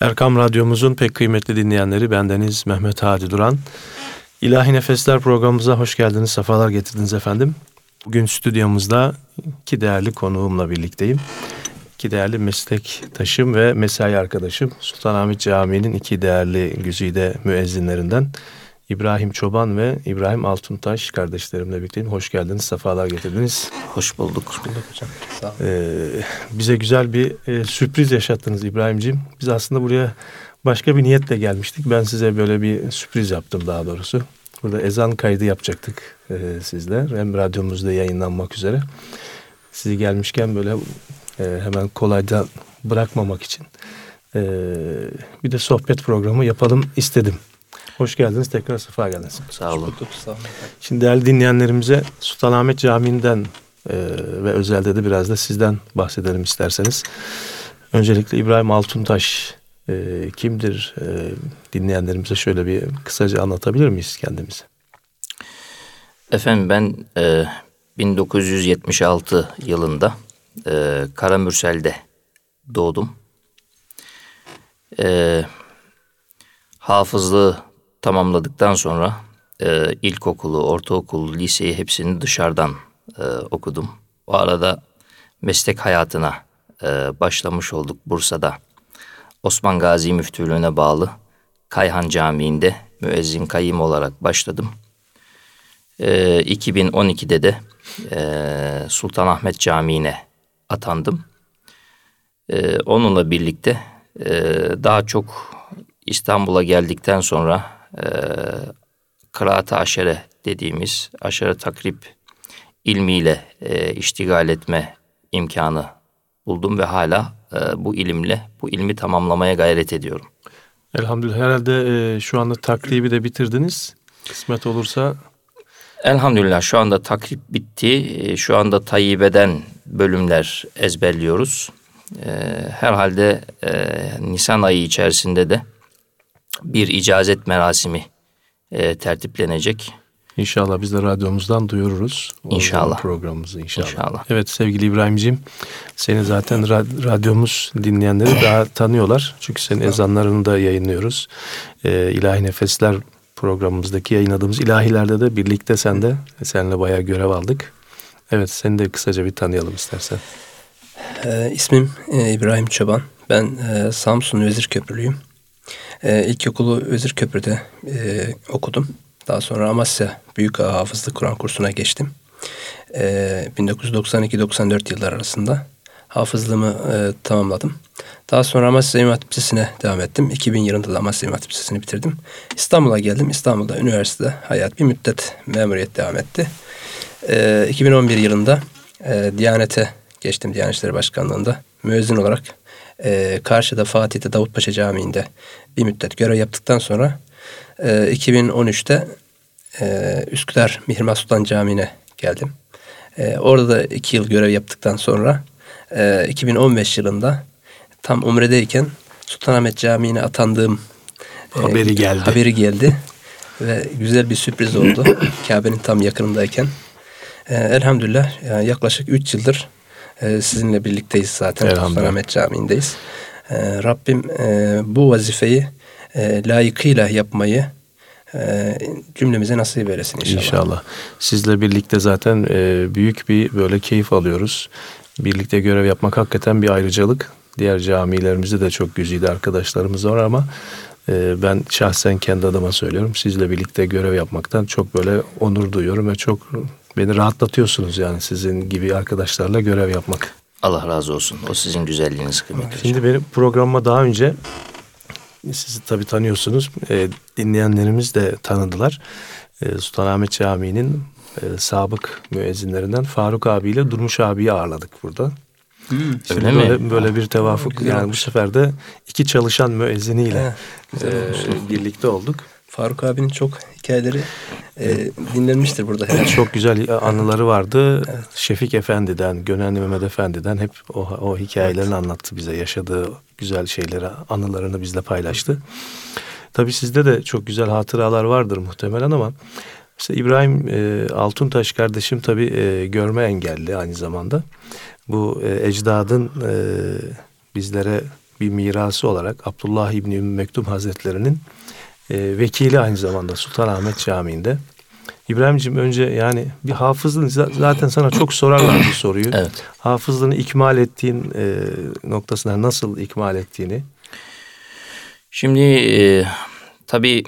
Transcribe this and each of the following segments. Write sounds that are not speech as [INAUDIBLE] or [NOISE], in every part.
Erkam Radyomuzun pek kıymetli dinleyenleri bendeniz Mehmet Hadi Duran. İlahi Nefesler programımıza hoş geldiniz, sefalar getirdiniz efendim. Bugün stüdyomuzda iki değerli konuğumla birlikteyim. İki değerli meslektaşım ve mesai arkadaşım Sultanahmet Camii'nin iki değerli güzide müezzinlerinden İbrahim Çoban ve İbrahim Altuntaş kardeşlerimle birlikteyim. Hoş geldiniz, sefalar getirdiniz. Hoş bulduk. Hoş bulduk hocam. Sağ olun. Ee, bize güzel bir e, sürpriz yaşattınız İbrahim'ciğim. Biz aslında buraya başka bir niyetle gelmiştik. Ben size böyle bir sürpriz yaptım daha doğrusu. Burada ezan kaydı yapacaktık e, sizler. Hem radyomuzda yayınlanmak üzere. Sizi gelmişken böyle e, hemen kolayca bırakmamak için e, bir de sohbet programı yapalım istedim. Hoş geldiniz. Tekrar sefa geldiniz. Sağ olun. Sağ olun. Şimdi değerli dinleyenlerimize Sultanahmet Camii'nden e, ve özelde de biraz da sizden bahsedelim isterseniz. Öncelikle İbrahim Altuntaş e, kimdir? E, dinleyenlerimize şöyle bir kısaca anlatabilir miyiz kendimizi? Efendim ben e, 1976 yılında e, Karamürsel'de doğdum. E, hafızlığı tamamladıktan sonra e, ilkokulu, ortaokulu, liseyi hepsini dışarıdan e, okudum. O arada meslek hayatına e, başlamış olduk Bursa'da. Osman Gazi Müftülüğü'ne bağlı Kayhan Camii'nde müezzin kayyım olarak başladım. E, 2012'de de e, Sultanahmet Camii'ne atandım. E, onunla birlikte e, daha çok İstanbul'a geldikten sonra e, kıraat-ı aşere dediğimiz aşere takrip ilmiyle e, iştigal etme imkanı buldum ve hala e, bu ilimle bu ilmi tamamlamaya gayret ediyorum. Elhamdülillah herhalde e, şu anda takribi de bitirdiniz. Kısmet olursa Elhamdülillah şu anda takrip bitti. E, şu anda Tayyibe'den bölümler ezberliyoruz. E, herhalde e, Nisan ayı içerisinde de bir icazet merasimi e, tertiplenecek. İnşallah biz de radyomuzdan duyururuz. İnşallah. Programımızı inşallah. İnşallah. Evet sevgili İbrahim'ciğim seni zaten radyomuz dinleyenleri daha tanıyorlar. Çünkü senin ezanlarını da yayınlıyoruz. Ee, İlahi Nefesler programımızdaki yayınladığımız ilahilerde de birlikte sen de seninle bayağı görev aldık. Evet seni de kısaca bir tanıyalım istersen. Ee, ismim e, İbrahim Çoban. Ben e, Samsun Vezir Köprülüyüm. E, ilkokulu Vezir Köprü'de e, okudum. Daha sonra Amasya Büyük Ağa Hafızlık Kur'an kursuna geçtim. E, 1992-94 yıllar arasında hafızlığımı e, tamamladım. Daha sonra Amasya İmam Hatip Lisesi'ne devam ettim. 2000 yılında da Amasya İmam Hatip Lisesi'ni bitirdim. İstanbul'a geldim. İstanbul'da üniversitede hayat bir müddet memuriyet devam etti. E, 2011 yılında e, Diyanet'e geçtim Diyanet İşleri Başkanlığı'nda. Müezzin olarak e, karşıda Fatih'te Davutpaşa Camii'nde bir müddet görev yaptıktan sonra e, 2013'te e, Üsküdar Mihrimah Sultan Camii'ne geldim. E, orada da iki yıl görev yaptıktan sonra e, 2015 yılında tam Umre'deyken Sultanahmet Camii'ne atandığım e, haberi geldi. Haberi geldi ve güzel bir sürpriz oldu. [COUGHS] Kabe'nin tam yakınındayken. E, elhamdülillah yaklaşık 3 yıldır e, sizinle birlikteyiz zaten. Sultanahmet Camii'ndeyiz. E, Rabbim e, bu vazifeyi e, layıkıyla yapmayı e, cümlemize nasip eylesin inşallah. İnşallah. Sizle birlikte zaten e, büyük bir böyle keyif alıyoruz. Birlikte görev yapmak hakikaten bir ayrıcalık. Diğer camilerimizde de çok güzide arkadaşlarımız var ama ben şahsen kendi adıma söylüyorum. Sizle birlikte görev yapmaktan çok böyle onur duyuyorum ve çok beni rahatlatıyorsunuz yani sizin gibi arkadaşlarla görev yapmak. Allah razı olsun. O sizin güzelliğiniz kıymetli. Şimdi benim programıma daha önce sizi tabii tanıyorsunuz. E, dinleyenlerimiz de tanıdılar. E, Sultanahmet Camii'nin e, sabık müezzinlerinden Faruk abiyle Durmuş abiyi ağırladık burada. Hmm, Şimdi öyle böyle, mi? böyle bir tevafuk yani bu sefer de iki çalışan müezziniyle e, birlikte olduk. Faruk abinin çok hikayeleri e, dinlenmiştir burada. Herhalde. Çok güzel anıları vardı. Evet. Şefik Efendi'den, Gönenli Mehmet Efendi'den hep o, o hikayelerini evet. anlattı bize. Yaşadığı güzel şeyleri, anılarını bizle paylaştı. Tabii sizde de çok güzel hatıralar vardır muhtemelen ama mesela İbrahim e, Altuntaş kardeşim tabii e, görme engelli aynı zamanda. Bu e, ecdadın e, bizlere bir mirası olarak Abdullah İbni Ümmü Mektum Hazretlerinin e, vekili aynı zamanda Sultanahmet Camii'nde. İbrahim'ciğim önce yani bir hafızlığın zaten sana çok sorarlar bu soruyu. Evet. Hafızlığını ikmal ettiğin e, noktasına nasıl ikmal ettiğini. Şimdi e, tabii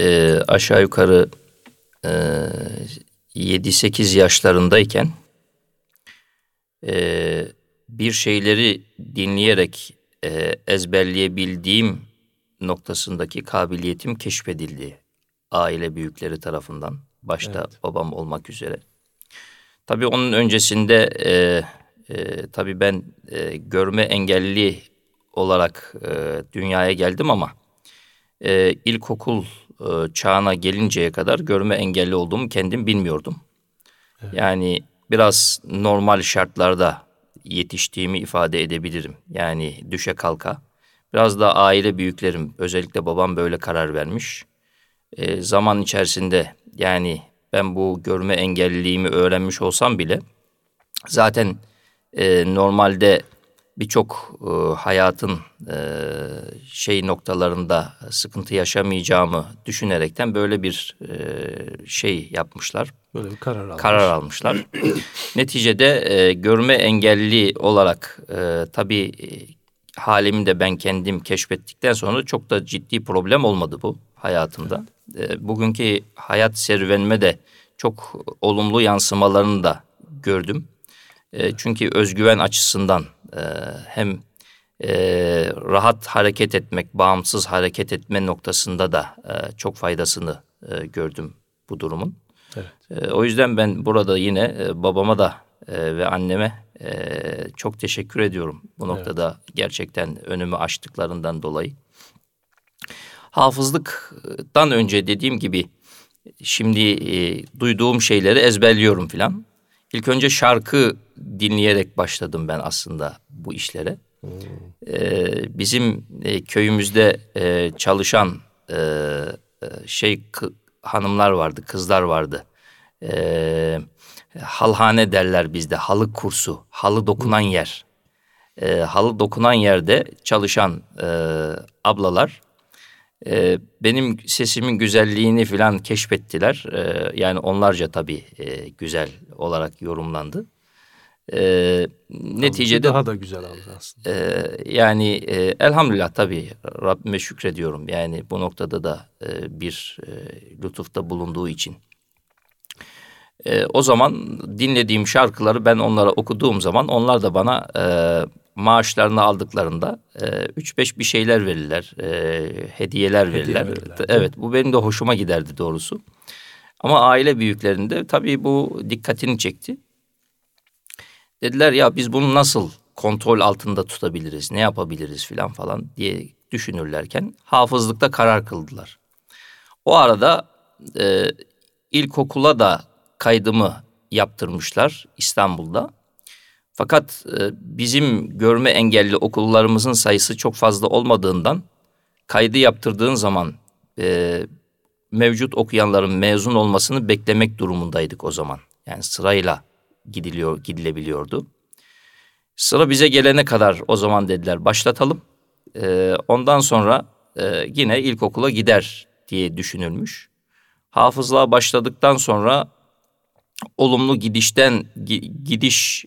e, aşağı yukarı e, 7-8 yaşlarındayken e, bir şeyleri dinleyerek e, ezberleyebildiğim noktasındaki kabiliyetim keşfedildi aile büyükleri tarafından başta evet. babam olmak üzere. Tabii onun öncesinde e, e, tabii ben e, görme engelli olarak e, dünyaya geldim ama e, ilkokul e, çağına gelinceye kadar görme engelli olduğumu kendim bilmiyordum. Evet. Yani biraz normal şartlarda yetiştiğimi ifade edebilirim. Yani düşe kalka. Biraz da aile büyüklerim, özellikle babam böyle karar vermiş. E, zaman içerisinde yani ben bu görme engelliliğimi öğrenmiş olsam bile zaten e, normalde birçok e, hayatın e, şey noktalarında sıkıntı yaşamayacağımı düşünerekten böyle bir e, şey yapmışlar. Böyle bir karar almış. Karar almışlar. [CLEARS THROAT] Neticede e, görme engelli olarak e, tabii halimi de ben kendim keşfettikten sonra çok da ciddi problem olmadı bu hayatımda. Evet. E, bugünkü hayat serüvenime de çok olumlu yansımalarını da gördüm. E, çünkü özgüven açısından e, hem e, rahat hareket etmek, bağımsız hareket etme noktasında da e, çok faydasını e, gördüm bu durumun. Evet. E, o yüzden ben burada yine e, babama da e, ve anneme e, çok teşekkür ediyorum bu noktada evet. gerçekten önümü açtıklarından dolayı. Hafızlıktan önce dediğim gibi şimdi e, duyduğum şeyleri ezberliyorum filan. İlk önce şarkı dinleyerek başladım ben aslında bu işlere. Hmm. Ee, bizim e, köyümüzde e, çalışan e, e şey hanımlar vardı, kızlar vardı. E, halhane derler bizde, halı kursu, halı dokunan yer. E, halı dokunan yerde çalışan e, ablalar e, benim sesimin güzelliğini filan keşfettiler. E, yani onlarca tabii e, güzel olarak yorumlandı. E, neticede daha da güzel oldu aslında. E, yani e, elhamdülillah tabii Rabbime şükrediyorum. Yani bu noktada da e, bir e, lütufta bulunduğu için. E, o zaman dinlediğim şarkıları ben onlara okuduğum zaman onlar da bana e, maaşlarını aldıklarında e, üç beş bir şeyler verirler, e, hediyeler verirler. verirler. Evet bu benim de hoşuma giderdi doğrusu. Ama aile büyüklerinde tabii bu dikkatini çekti. Dediler ya biz bunu nasıl kontrol altında tutabiliriz, ne yapabiliriz filan falan diye düşünürlerken hafızlıkta karar kıldılar. O arada e, ilkokula da kaydımı yaptırmışlar İstanbul'da. Fakat e, bizim görme engelli okullarımızın sayısı çok fazla olmadığından kaydı yaptırdığın zaman e, mevcut okuyanların mezun olmasını beklemek durumundaydık o zaman. Yani sırayla gidiliyor gidilebiliyordu. Sıra bize gelene kadar o zaman dediler başlatalım. E, ondan sonra e, yine ilkokula gider diye düşünülmüş. Hafızlığa başladıktan sonra olumlu gidişten gidiş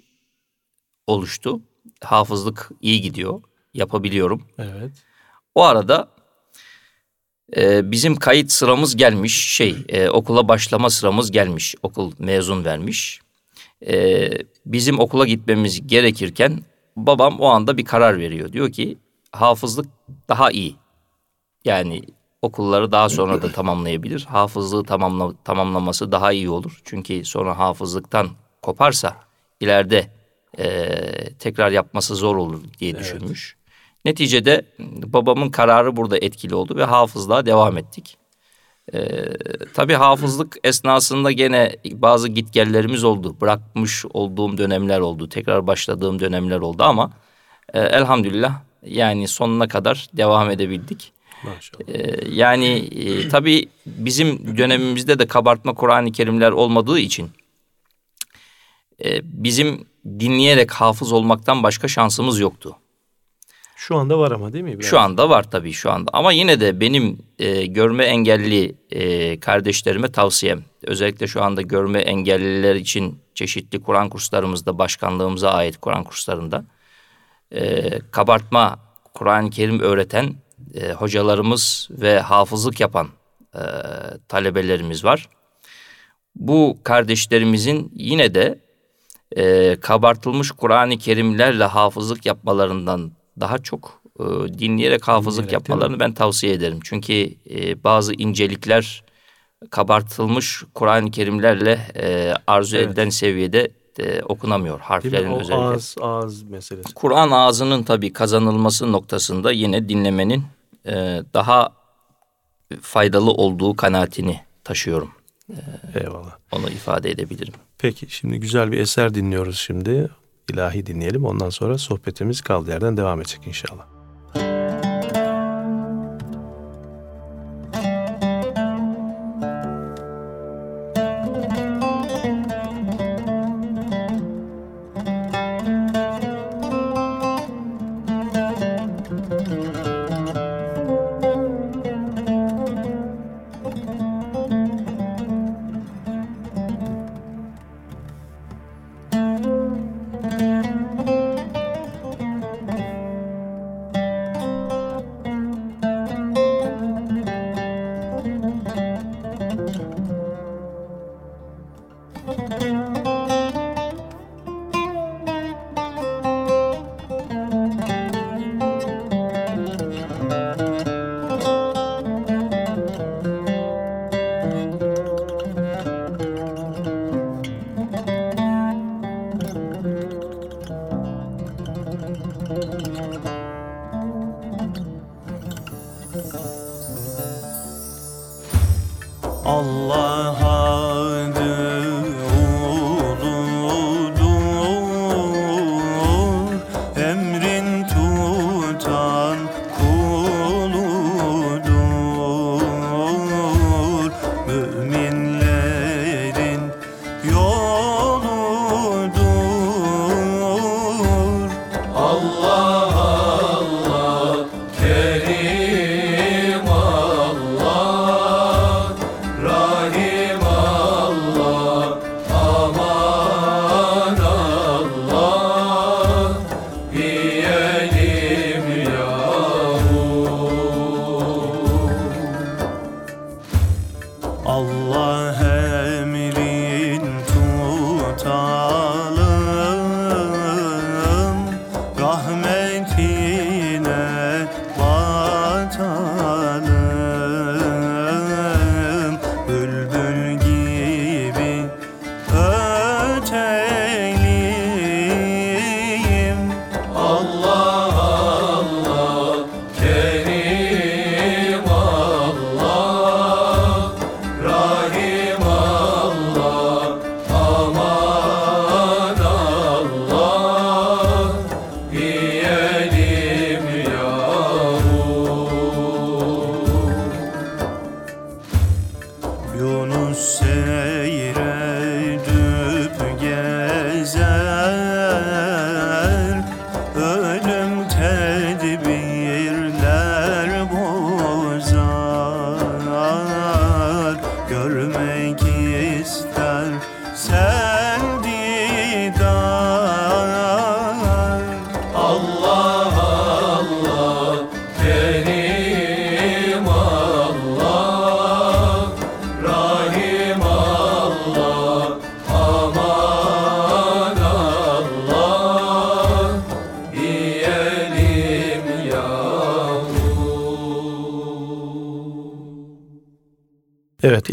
oluştu. Hafızlık iyi gidiyor. Yapabiliyorum. Evet. O arada e, bizim kayıt sıramız gelmiş. Şey e, okula başlama sıramız gelmiş. Okul mezun vermiş. E, bizim okula gitmemiz gerekirken babam o anda bir karar veriyor. Diyor ki hafızlık daha iyi. Yani okulları daha sonra da tamamlayabilir. Hafızlığı tamamla, tamamlaması daha iyi olur. Çünkü sonra hafızlıktan koparsa ileride e, tekrar yapması zor olur diye düşünmüş. Evet. Neticede babamın kararı burada etkili oldu ve hafızlığa devam ettik. Ee, tabii hafızlık esnasında gene bazı gitgellerimiz oldu. Bırakmış olduğum dönemler oldu. Tekrar başladığım dönemler oldu ama e, elhamdülillah yani sonuna kadar devam edebildik. Maşallah. Ee, yani e, tabii bizim dönemimizde de kabartma Kur'an-ı Kerimler olmadığı için e, bizim dinleyerek hafız olmaktan başka şansımız yoktu. Şu anda var ama değil mi? İbrahim? Şu anda var tabii şu anda. Ama yine de benim e, görme engelli e, kardeşlerime tavsiyem. Özellikle şu anda görme engelliler için çeşitli Kur'an kurslarımızda, başkanlığımıza ait Kur'an kurslarında e, kabartma Kur'an-ı Kerim öğreten e, hocalarımız ve hafızlık yapan e, talebelerimiz var. Bu kardeşlerimizin yine de e, kabartılmış Kur'an-ı Kerimlerle hafızlık yapmalarından daha çok e, dinleyerek hafızlık dinleyerek, yapmalarını ben tavsiye ederim. Çünkü e, bazı incelikler kabartılmış Kur'an-ı Kerimlerle e, arzu evet. edilen seviyede e, okunamıyor harflerin özellikle. Ağız, ağız meselesi. Kur'an ağzının tabii kazanılması noktasında yine dinlemenin e, daha faydalı olduğu kanaatini taşıyorum. E, Eyvallah. Onu ifade edebilirim. Peki şimdi güzel bir eser dinliyoruz şimdi. İlahi dinleyelim. Ondan sonra sohbetimiz kaldığı yerden devam edecek inşallah.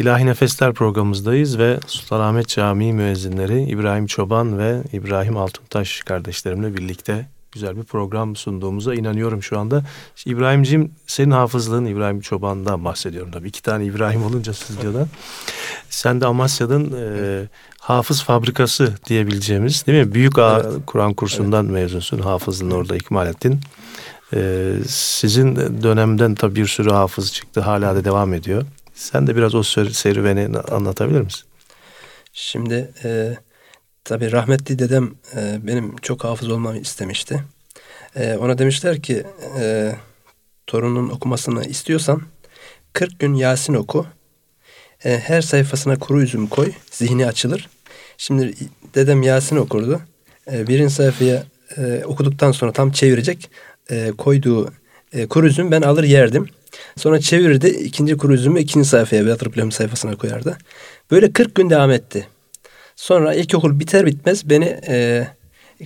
İlahi Nefesler programımızdayız ve Sultanahmet Camii müezzinleri İbrahim Çoban ve İbrahim Altuntaş kardeşlerimle birlikte güzel bir program sunduğumuza inanıyorum şu anda. İbrahim'cim senin hafızlığın İbrahim Çoban'dan bahsediyorum tabii. iki tane İbrahim olunca stüdyoda. Sen de Amasya'nın e, hafız fabrikası diyebileceğimiz değil mi? Büyük evet. Kur'an kursundan evet. mezunsun. Hafızlığını orada ikmal ettin. E, sizin dönemden tabii bir sürü hafız çıktı. Hala da devam ediyor. Sen de biraz o serüveni anlatabilir misin? Şimdi e, tabii rahmetli dedem e, benim çok hafız olmamı istemişti. E, ona demişler ki e, torunun okumasını istiyorsan 40 gün Yasin oku. E, her sayfasına kuru üzüm koy. Zihni açılır. Şimdi dedem Yasin okurdu. E, birinci sayfaya e, okuduktan sonra tam çevirecek. E, koyduğu e, kuru üzüm ben alır yerdim. Sonra çevirirdi. ikinci kuru üzümü ikinci sayfaya yatırıp lehim sayfasına koyardı. Böyle 40 gün devam etti. Sonra ilkokul biter bitmez beni e,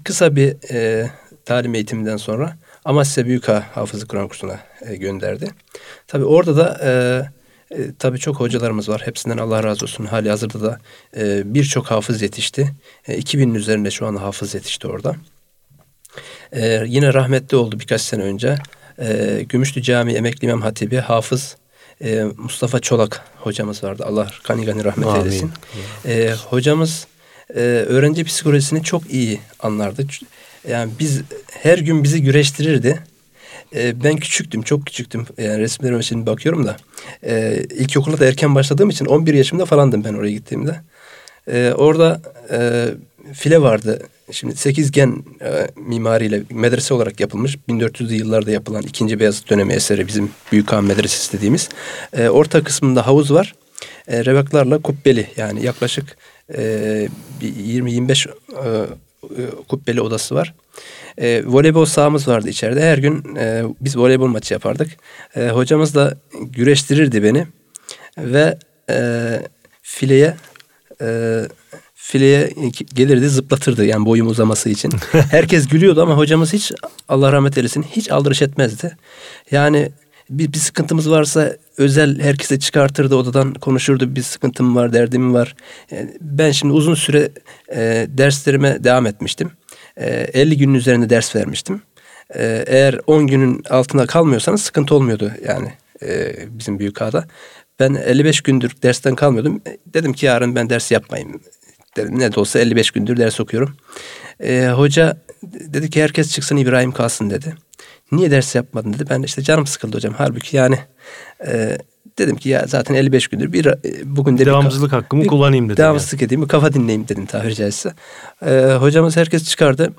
kısa bir e, talim eğitiminden sonra Amasya Büyükağ Hafızı Kur'an kursuna e, gönderdi. Tabi orada da e, e, tabii çok hocalarımız var. Hepsinden Allah razı olsun. Hali hazırda da e, birçok hafız yetişti. E, 2000'in üzerinde şu an hafız yetişti orada. E, yine rahmetli oldu birkaç sene önce. E, Gümüşlü Cami Emekli İmam Hatibi Hafız e, Mustafa Çolak hocamız vardı. Allah gani gani rahmet Amin. eylesin. E, hocamız e, öğrenci psikolojisini çok iyi anlardı. Yani biz her gün bizi güreştirirdi. E, ben küçüktüm, çok küçüktüm. Yani resimlerime şimdi bakıyorum da. E, ilkokula da erken başladığım için 11 yaşımda falandım ben oraya gittiğimde. E, orada e, file vardı. Şimdi sekizgen e, mimariyle medrese olarak yapılmış. 1400'lü yıllarda yapılan ikinci Beyazıt dönemi eseri bizim Büyükhan Medresesi dediğimiz. E, orta kısmında havuz var. E, revaklarla kubbeli yani yaklaşık e, 20-25 e, kubbeli odası var. E, voleybol sahamız vardı içeride. Her gün e, biz voleybol maçı yapardık. E, hocamız da güreştirirdi beni ve e, fileye e, fileye gelirdi zıplatırdı yani boyum uzaması için. [LAUGHS] Herkes gülüyordu ama hocamız hiç Allah rahmet eylesin hiç aldırış etmezdi. Yani bir, bir sıkıntımız varsa özel herkese çıkartırdı odadan konuşurdu bir sıkıntım var derdim var. Yani ben şimdi uzun süre e, derslerime devam etmiştim. E, 50 günün üzerinde ders vermiştim. E, eğer 10 günün altında kalmıyorsanız sıkıntı olmuyordu yani e, bizim büyük ağda. Ben 55 gündür dersten kalmıyordum. E, dedim ki yarın ben ders yapmayayım. Dedim, ne de olsa 55 gündür ders okuyorum. E, hoca dedi ki herkes çıksın İbrahim kalsın dedi. Niye ders yapmadın dedi. Ben işte canım sıkıldı hocam. Halbuki yani e, dedim ki ya zaten 55 gündür bir e, bugün de devamsızlık bir, hakkımı bir, kullanayım dedim. Devamsızlık yani. edeyim, bir kafa dinleyeyim dedim tabiri caizse. E, hocamız herkes çıkardı.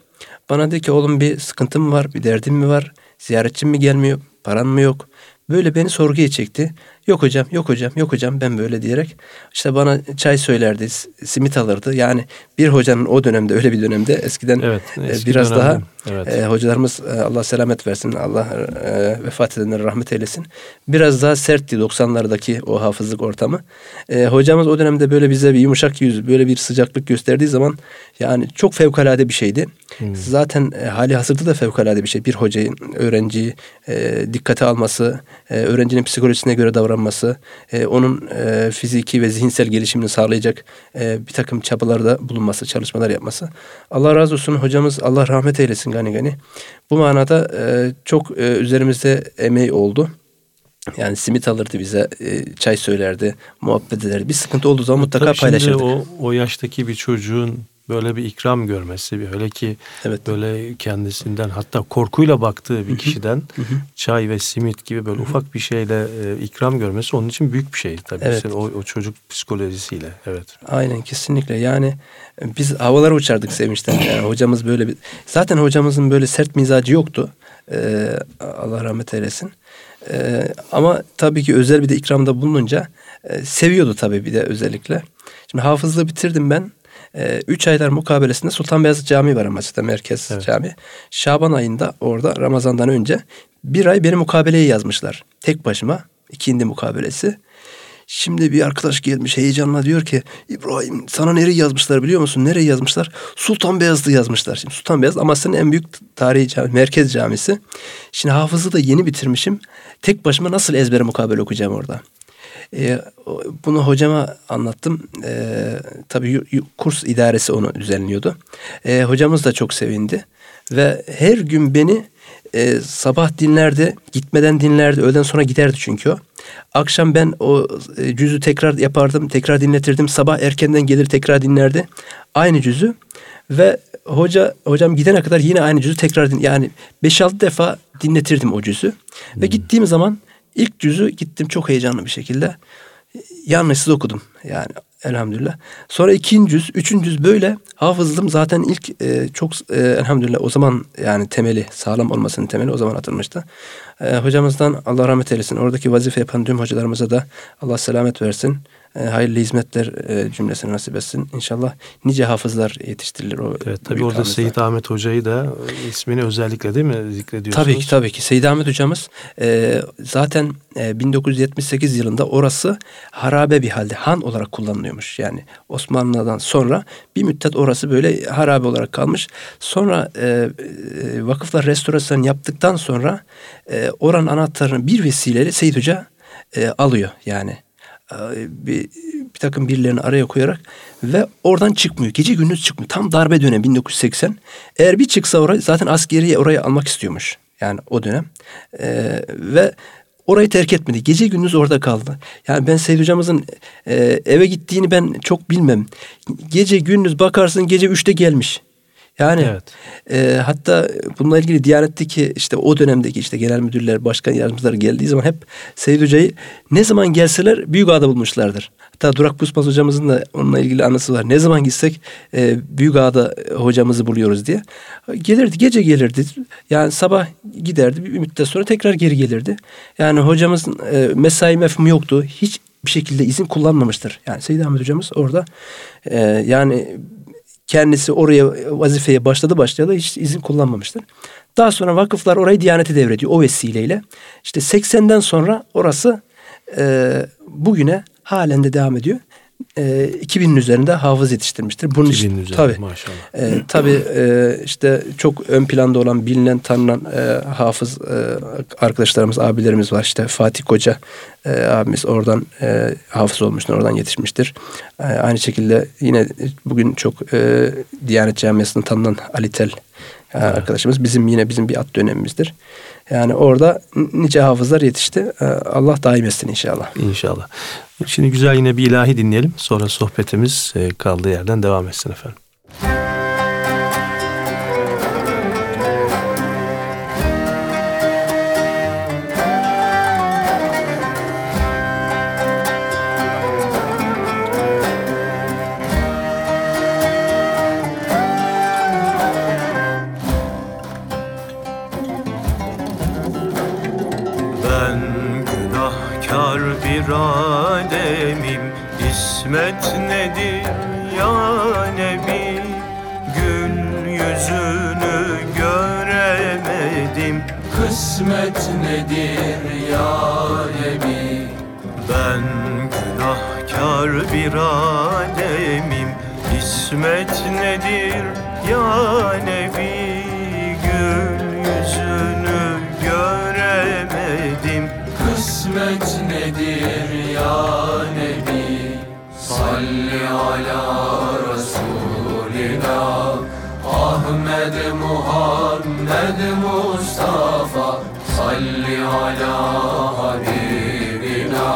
Bana dedi ki oğlum bir sıkıntım mı var, bir derdim mi var? Ziyaretçim mi gelmiyor, paran mı yok? Böyle beni sorguya çekti. Yok hocam, yok hocam, yok hocam ben böyle diyerek işte bana çay söylerdi, simit alırdı. Yani bir hocanın o dönemde öyle bir dönemde eskiden evet, eski biraz dönemde. daha evet. e, hocalarımız e, Allah selamet versin, Allah e, vefat edenlere rahmet eylesin. Biraz daha sertti 90'lardaki o hafızlık ortamı. E, hocamız o dönemde böyle bize bir yumuşak yüz, böyle bir sıcaklık gösterdiği zaman yani çok fevkalade bir şeydi. Hmm. Zaten e, hali hazırda da fevkalade bir şey. Bir hocayı, öğrenciyi e, dikkate alması, e, öğrencinin psikolojisine göre davranması, e, onun e, fiziki ve zihinsel gelişimini sağlayacak e, bir takım çabalarda bulunması, çalışmalar yapması. Allah razı olsun hocamız Allah rahmet eylesin gani gani. Bu manada e, çok e, üzerimizde emeği oldu. Yani simit alırdı bize, e, çay söylerdi, muhabbet ederdi. Bir sıkıntı olduğu zaman mutlaka Tabii paylaşırdık. O, o yaştaki bir çocuğun böyle bir ikram görmesi, bir öyle ki evet. böyle kendisinden hatta korkuyla baktığı bir kişiden çay ve simit gibi böyle ufak bir şeyle e, ikram görmesi onun için büyük bir şey tabii. Evet. o, o çocuk psikolojisiyle. Evet. Aynen kesinlikle. Yani e, biz havalara uçardık sevinçten. Yani hocamız böyle bir zaten hocamızın böyle sert mizacı yoktu. Ee, Allah rahmet eylesin. Ee, ama tabii ki özel bir de ikramda bulununca e, seviyordu tabii bir de özellikle. Şimdi hafızlığı bitirdim ben. E, üç aylar mukabelesinde Sultanbeyazıt Camii var Amasya'da merkez evet. cami. Şaban ayında orada Ramazan'dan önce bir ay benim mukabeleyi yazmışlar. Tek başıma ikindi mukabelesi. Şimdi bir arkadaş gelmiş heyecanla diyor ki İbrahim sana nereye yazmışlar biliyor musun? Nereye yazmışlar? Sultan Beyazıt'ı yazmışlar. Şimdi Sultan Beyazıt Amasya'nın en büyük tarihi cami, merkez camisi. Şimdi hafızı da yeni bitirmişim. Tek başıma nasıl ezbere mukabele okuyacağım orada? E, bunu hocama anlattım. E, tabii kurs idaresi onu düzenliyordu. E, hocamız da çok sevindi. Ve her gün beni e, sabah dinlerdi, gitmeden dinlerdi, öğleden sonra giderdi çünkü o. Akşam ben o e, cüzü tekrar yapardım, tekrar dinletirdim. Sabah erkenden gelir tekrar dinlerdi. Aynı cüzü ve hoca hocam gidene kadar yine aynı cüzü tekrar din yani 5-6 defa dinletirdim o cüzü. Hmm. Ve gittiğim zaman İlk cüzü gittim çok heyecanlı bir şekilde. Yanlışsız okudum. Yani Elhamdülillah. Sonra ikinci yüz, üçüncü yüz böyle hafızlığım zaten ilk e, çok e, elhamdülillah o zaman yani temeli sağlam olmasının temeli o zaman atılmıştı. E, hocamızdan Allah rahmet eylesin. Oradaki vazife yapan tüm hocalarımıza da Allah selamet versin e, hayırlı hizmetler e, cümlesini nasip etsin. İnşallah nice hafızlar yetiştirilir. O evet, tabii orada. Seyit Ahmet Hoca'yı da e, ismini özellikle değil mi zikrediyorsunuz? Tabii ki tabii ki. Seyit Ahmet Hocamız e, zaten e, 1978 yılında orası harabe bir halde han olarak kullanılıyormuş. Yani Osmanlı'dan sonra bir müddet orası böyle harabe olarak kalmış. Sonra e, e, vakıflar restorasyon yaptıktan sonra e, oranın anahtarını bir vesileyle Seyit Hoca e, alıyor yani bir, bir takım birilerini araya koyarak ve oradan çıkmıyor. Gece gündüz çıkmıyor. Tam darbe dönemi 1980. Eğer bir çıksa oraya zaten askeriye orayı almak istiyormuş. Yani o dönem. Ee, ve orayı terk etmedi. Gece gündüz orada kaldı. Yani ben Seyyid hocamızın e, eve gittiğini ben çok bilmem. Gece gündüz bakarsın gece üçte gelmiş. Yani evet. e, hatta bununla ilgili Diyanet'teki işte o dönemdeki işte genel müdürler, başkan yardımcılar geldiği zaman hep Seyit Hoca'yı ne zaman gelseler büyük ağda bulmuşlardır. Hatta Durak Pusmaz hocamızın da onunla ilgili anısı var. Ne zaman gitsek e, büyük ağda hocamızı buluyoruz diye. Gelirdi, gece gelirdi. Yani sabah giderdi, bir müddet sonra tekrar geri gelirdi. Yani hocamızın e, mesai mefhumu yoktu. Hiç bir şekilde izin kullanmamıştır. Yani Seyyid Ahmet hocamız orada e, yani kendisi oraya vazifeye başladı başladı hiç izin kullanmamıştır. Daha sonra vakıflar orayı Diyanet'e devrediyor o vesileyle. İşte 80'den sonra orası e, bugüne halen de devam ediyor e, 2000'in üzerinde hafız yetiştirmiştir. Bunun 2000'in üzerinde tabii, maşallah. E, tabii e, işte çok ön planda olan bilinen tanınan e, hafız e, arkadaşlarımız, abilerimiz var. İşte Fatih Koca e, abimiz oradan e, hafız olmuştur, oradan yetişmiştir. E, aynı şekilde yine bugün çok e, Diyanet Camiası'nın tanınan Ali Tel e, arkadaşımız bizim yine bizim bir at dönemimizdir. Yani orada nice hafızlar yetişti. E, Allah daim etsin inşallah. İnşallah. Şimdi güzel yine bir ilahi dinleyelim. Sonra sohbetimiz e, kaldığı yerden devam etsin efendim. Kısmet nedir ya Nebi? Gül yüzünü göremedim. Kısmet nedir ya Nebi? Ben günahkar bir ademim. İsmet nedir ya Nebi? Gül yüzünü göremedim. Kısmet ya Nebi Salli ala Resulina Ahmed Muhammed Mustafa Salli ala Habibina.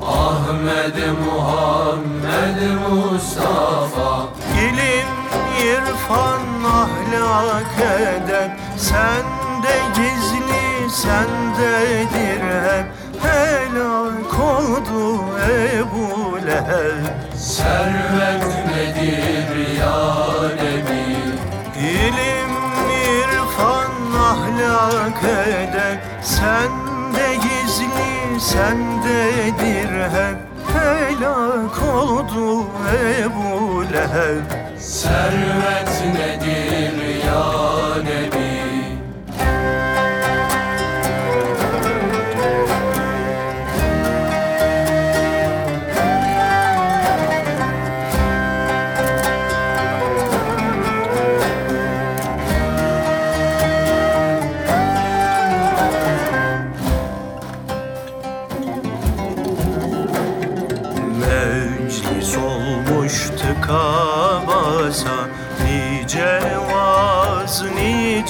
Ahmed Muhammed Mustafa. İlim, irfan, ahlak edep Sende gizli, sendedir hep Helak oldu Ebu Leheb. Servet nedir ya Nebi? İlim, irfan, ahlak edep Sende gizli, sendedir hep Helak oldu Ebu Leheb. Servet nedir ya Nebi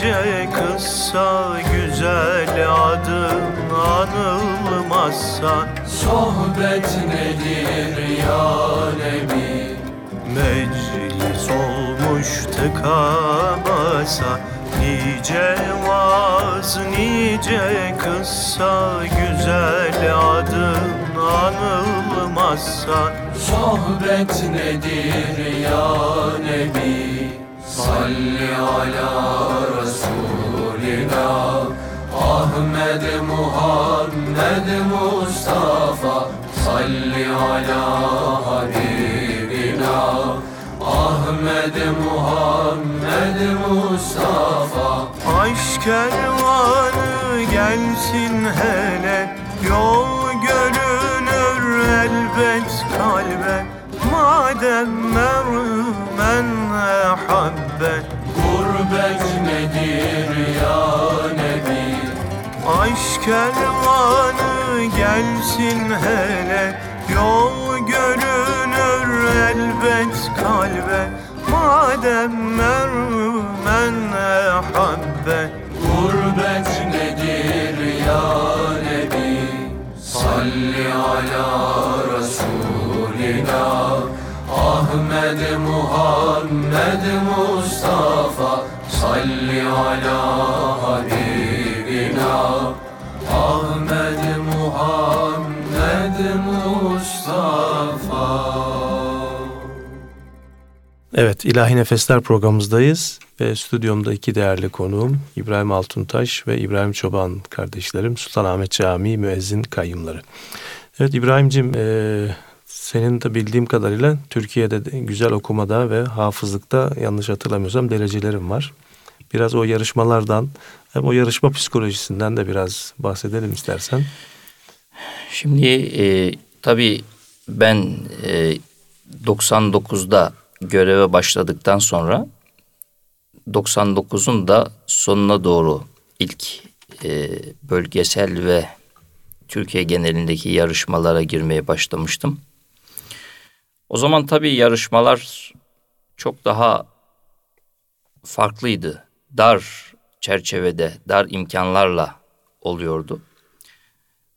nice kıssa Güzel adın anılmazsa Sohbet nedir ya Nebi? Meclis olmuş tıka basa Nice vaz, nice kıssa Güzel adın anılmazsa Sohbet nedir ya Nebi Salli ala Resulina Ahmed Muhammed Mustafa. Salli ala Habibina. Ahmed Muhammed Mustafa. Aşk kervanı gelsin hele. Yol görünür elbet kalbe. Madem mermen ehabbe Gurbet. Nedir ya Nebi Aşk kervanı gelsin hele Yol görünür elbet kalbe. Madem mermen ehabbe. Gurbet nedir ya Nebi Salli ala Resulina Ahmed Muhammed Mustafa Salli ala Habibina Ahmed Muhammed Mustafa Evet, İlahi Nefesler programımızdayız ve stüdyomda iki değerli konuğum İbrahim Altuntaş ve İbrahim Çoban kardeşlerim Sultanahmet Camii müezzin kayyumları. Evet İbrahim'cim senin de bildiğim kadarıyla Türkiye'de de güzel okumada ve hafızlıkta yanlış hatırlamıyorsam derecelerim var. Biraz o yarışmalardan hem o yarışma psikolojisinden de biraz bahsedelim istersen. Şimdi e, tabii ben e, 99'da göreve başladıktan sonra 99'un da sonuna doğru ilk e, bölgesel ve Türkiye genelindeki yarışmalara girmeye başlamıştım. O zaman tabii yarışmalar çok daha farklıydı. Dar çerçevede, dar imkanlarla oluyordu.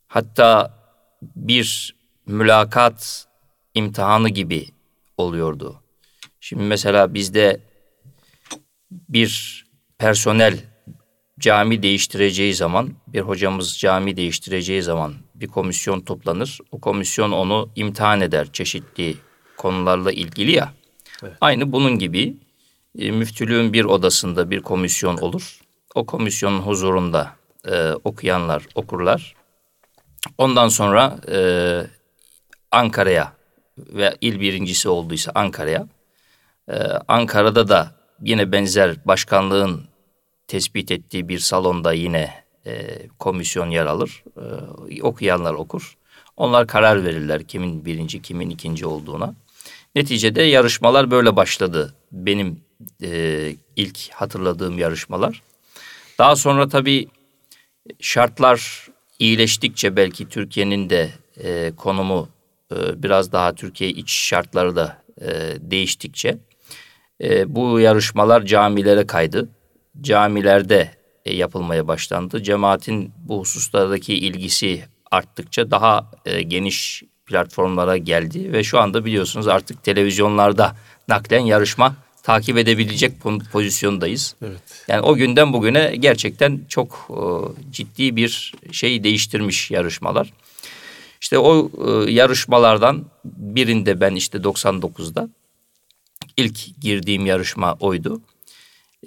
Hatta bir mülakat imtihanı gibi oluyordu. Şimdi mesela bizde bir personel cami değiştireceği zaman, bir hocamız cami değiştireceği zaman bir komisyon toplanır. O komisyon onu imtihan eder çeşitli konularla ilgili ya. Evet. Aynı bunun gibi e, müftülüğün bir odasında bir komisyon olur. O komisyonun huzurunda e, okuyanlar okurlar. Ondan sonra e, Ankara'ya ve il birincisi olduysa Ankara'ya. E, Ankara'da da yine benzer başkanlığın tespit ettiği bir salonda yine e, komisyon yer alır. E, okuyanlar okur. Onlar karar verirler kimin birinci kimin ikinci olduğuna. Neticede yarışmalar böyle başladı. Benim e, ilk hatırladığım yarışmalar. Daha sonra tabii şartlar iyileştikçe belki Türkiye'nin de e, konumu e, biraz daha Türkiye iç şartları da e, değiştikçe e, bu yarışmalar camilere kaydı. Camilerde e, yapılmaya başlandı. Cemaatin bu hususlardaki ilgisi arttıkça daha e, geniş platformlara geldi ve şu anda biliyorsunuz artık televizyonlarda naklen yarışma takip edebilecek pozisyondayız. Evet. Yani o günden bugüne gerçekten çok e, ciddi bir şey değiştirmiş yarışmalar. İşte o e, yarışmalardan birinde ben işte 99'da ilk girdiğim yarışma oydu.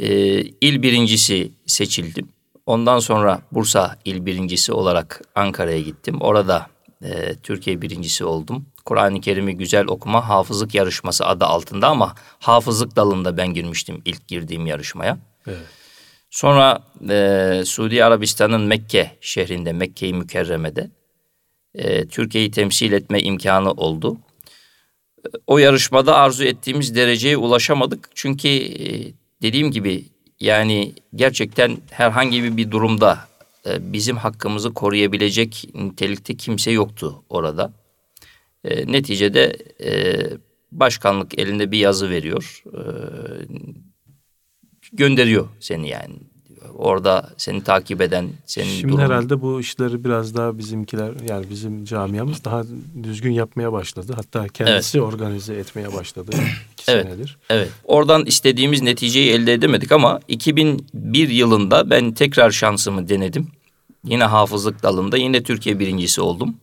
E, il birincisi seçildim. Ondan sonra Bursa il birincisi olarak Ankara'ya gittim. Orada e, Türkiye birincisi oldum. Kur'an-ı Kerim'i güzel okuma hafızlık yarışması adı altında ama hafızlık dalında ben girmiştim ilk girdiğim yarışmaya. Evet. Sonra e, Suudi Arabistan'ın Mekke şehrinde, Mekke-i Mükerreme'de e, Türkiye'yi temsil etme imkanı oldu. O yarışmada arzu ettiğimiz dereceye ulaşamadık. Çünkü e, dediğim gibi yani gerçekten herhangi bir durumda e, bizim hakkımızı koruyabilecek nitelikte kimse yoktu orada. E, neticede e, başkanlık elinde bir yazı veriyor. E, gönderiyor seni yani. Orada seni takip eden, senin Şimdi durumun... herhalde bu işleri biraz daha bizimkiler yani bizim camiamız daha düzgün yapmaya başladı. Hatta kendisi evet. organize etmeye başladı [CLEARS THROAT] iki evet. senedir. Evet. Oradan istediğimiz neticeyi elde edemedik ama 2001 yılında ben tekrar şansımı denedim. Yine hafızlık dalında yine Türkiye birincisi oldum.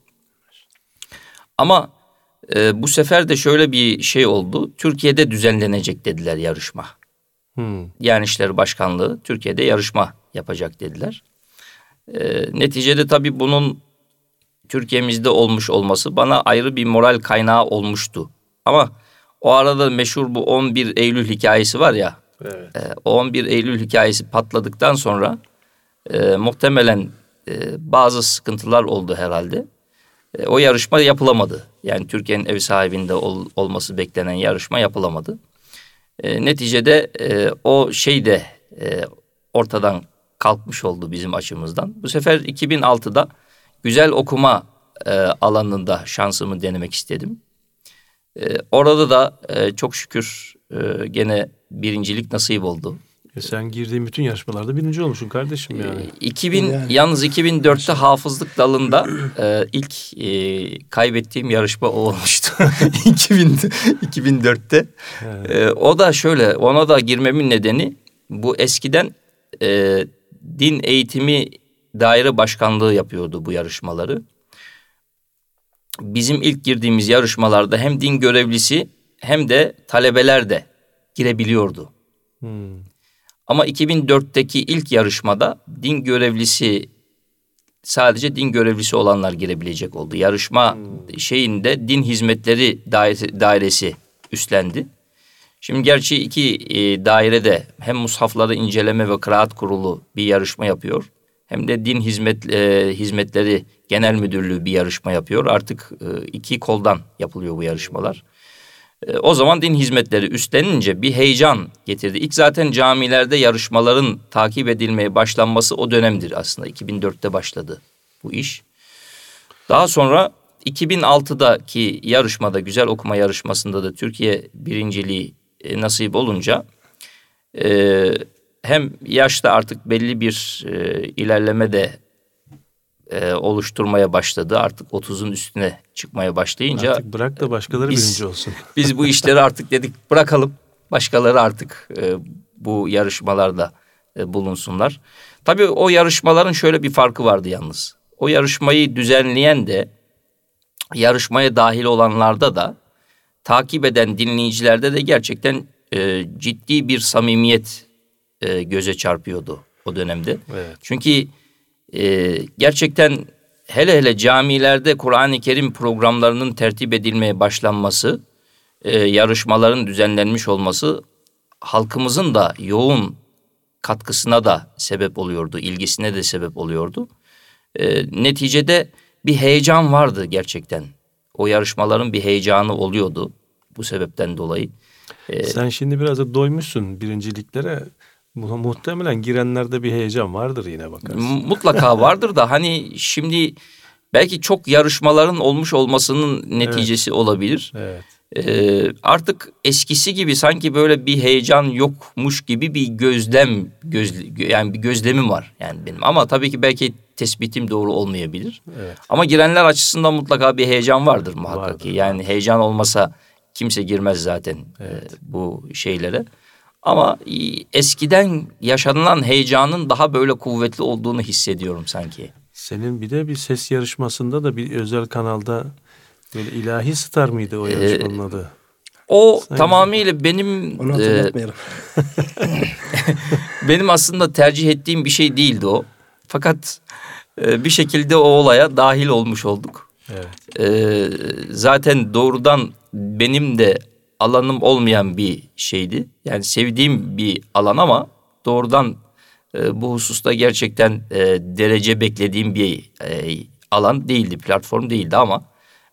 Ama e, bu sefer de şöyle bir şey oldu. Türkiye'de düzenlenecek dediler yarışma. Hmm. Yani İşleri Başkanlığı Türkiye'de yarışma yapacak dediler. E, neticede tabii bunun Türkiye'mizde olmuş olması bana ayrı bir moral kaynağı olmuştu. Ama o arada meşhur bu 11 Eylül hikayesi var ya. Evet. E, o 11 Eylül hikayesi patladıktan sonra e, muhtemelen e, bazı sıkıntılar oldu herhalde. E, o yarışma yapılamadı. Yani Türkiye'nin ev sahibinde ol, olması beklenen yarışma yapılamadı. E, neticede e, o şey de e, ortadan kalkmış oldu bizim açımızdan. Bu sefer 2006'da güzel okuma e, alanında şansımı denemek istedim. E, orada da e, çok şükür e, gene birincilik nasip oldu. E sen girdiğin bütün yarışmalarda birinci olmuşsun kardeşim yani. E, 2000 yani. yalnız 2004'te hafızlık dalında e, ilk e, kaybettiğim yarışma o olmuştu. [LAUGHS] 2000 2004'te. Evet. E, o da şöyle ona da girmemin nedeni bu eskiden e, din eğitimi daire başkanlığı yapıyordu bu yarışmaları. Bizim ilk girdiğimiz yarışmalarda hem din görevlisi hem de talebeler de girebiliyordu. Hmm. Ama 2004'teki ilk yarışmada din görevlisi sadece din görevlisi olanlar girebilecek oldu. Yarışma hmm. şeyinde din hizmetleri dairesi üstlendi. Şimdi gerçi iki e, dairede hem mushafları inceleme ve kıraat kurulu bir yarışma yapıyor. Hem de din hizmet e, hizmetleri genel müdürlüğü bir yarışma yapıyor. Artık e, iki koldan yapılıyor bu yarışmalar. E, o zaman din hizmetleri üstlenince bir heyecan getirdi. İlk zaten camilerde yarışmaların takip edilmeye başlanması o dönemdir aslında. 2004'te başladı bu iş. Daha sonra 2006'daki yarışmada güzel okuma yarışmasında da Türkiye birinciliği e, nasip olunca e, hem yaşta artık belli bir e, ilerleme de e, oluşturmaya başladı. Artık 30'un üstüne çıkmaya başlayınca. Artık bırak da başkaları biz, birinci olsun. [LAUGHS] biz bu işleri artık dedik bırakalım. Başkaları artık e, bu yarışmalarda e, bulunsunlar. Tabii o yarışmaların şöyle bir farkı vardı yalnız. O yarışmayı düzenleyen de yarışmaya dahil olanlarda da takip eden dinleyicilerde de gerçekten e, ciddi bir samimiyet e, göze çarpıyordu o dönemde. Evet. Çünkü e, gerçekten hele hele camilerde Kur'an-ı Kerim programlarının tertip edilmeye başlanması, e, yarışmaların düzenlenmiş olması halkımızın da yoğun katkısına da sebep oluyordu, ilgisine de sebep oluyordu. E, neticede bir heyecan vardı gerçekten. O yarışmaların bir heyecanı oluyordu bu sebepten dolayı. Ee, Sen şimdi biraz da doymuşsun birinciliklere. Muhtemelen girenlerde bir heyecan vardır yine bakarsın. Mutlaka [LAUGHS] vardır da hani şimdi belki çok yarışmaların olmuş olmasının neticesi evet. olabilir. Evet. Ee, artık eskisi gibi sanki böyle bir heyecan yokmuş gibi bir gözlem göz, yani bir gözlemim var yani benim ama tabii ki belki tespitim doğru olmayabilir. Evet. Ama girenler açısından mutlaka bir heyecan vardır muhakkak vardır, ki. Yani heyecan olmasa kimse girmez zaten evet. e, bu şeylere. Ama eskiden yaşanılan heyecanın daha böyle kuvvetli olduğunu hissediyorum sanki. Senin bir de bir ses yarışmasında da bir özel kanalda böyle ilahi star mıydı o ee, yarışmanın ee, adı? O Sayın tamamıyla benim Onu e, [LAUGHS] benim aslında tercih ettiğim bir şey değildi o. Fakat e, bir şekilde o olaya dahil olmuş olduk. Evet. E, zaten doğrudan benim de alanım olmayan bir şeydi. Yani sevdiğim bir alan ama doğrudan e, bu hususta gerçekten e, derece beklediğim bir e, alan değildi, platform değildi ama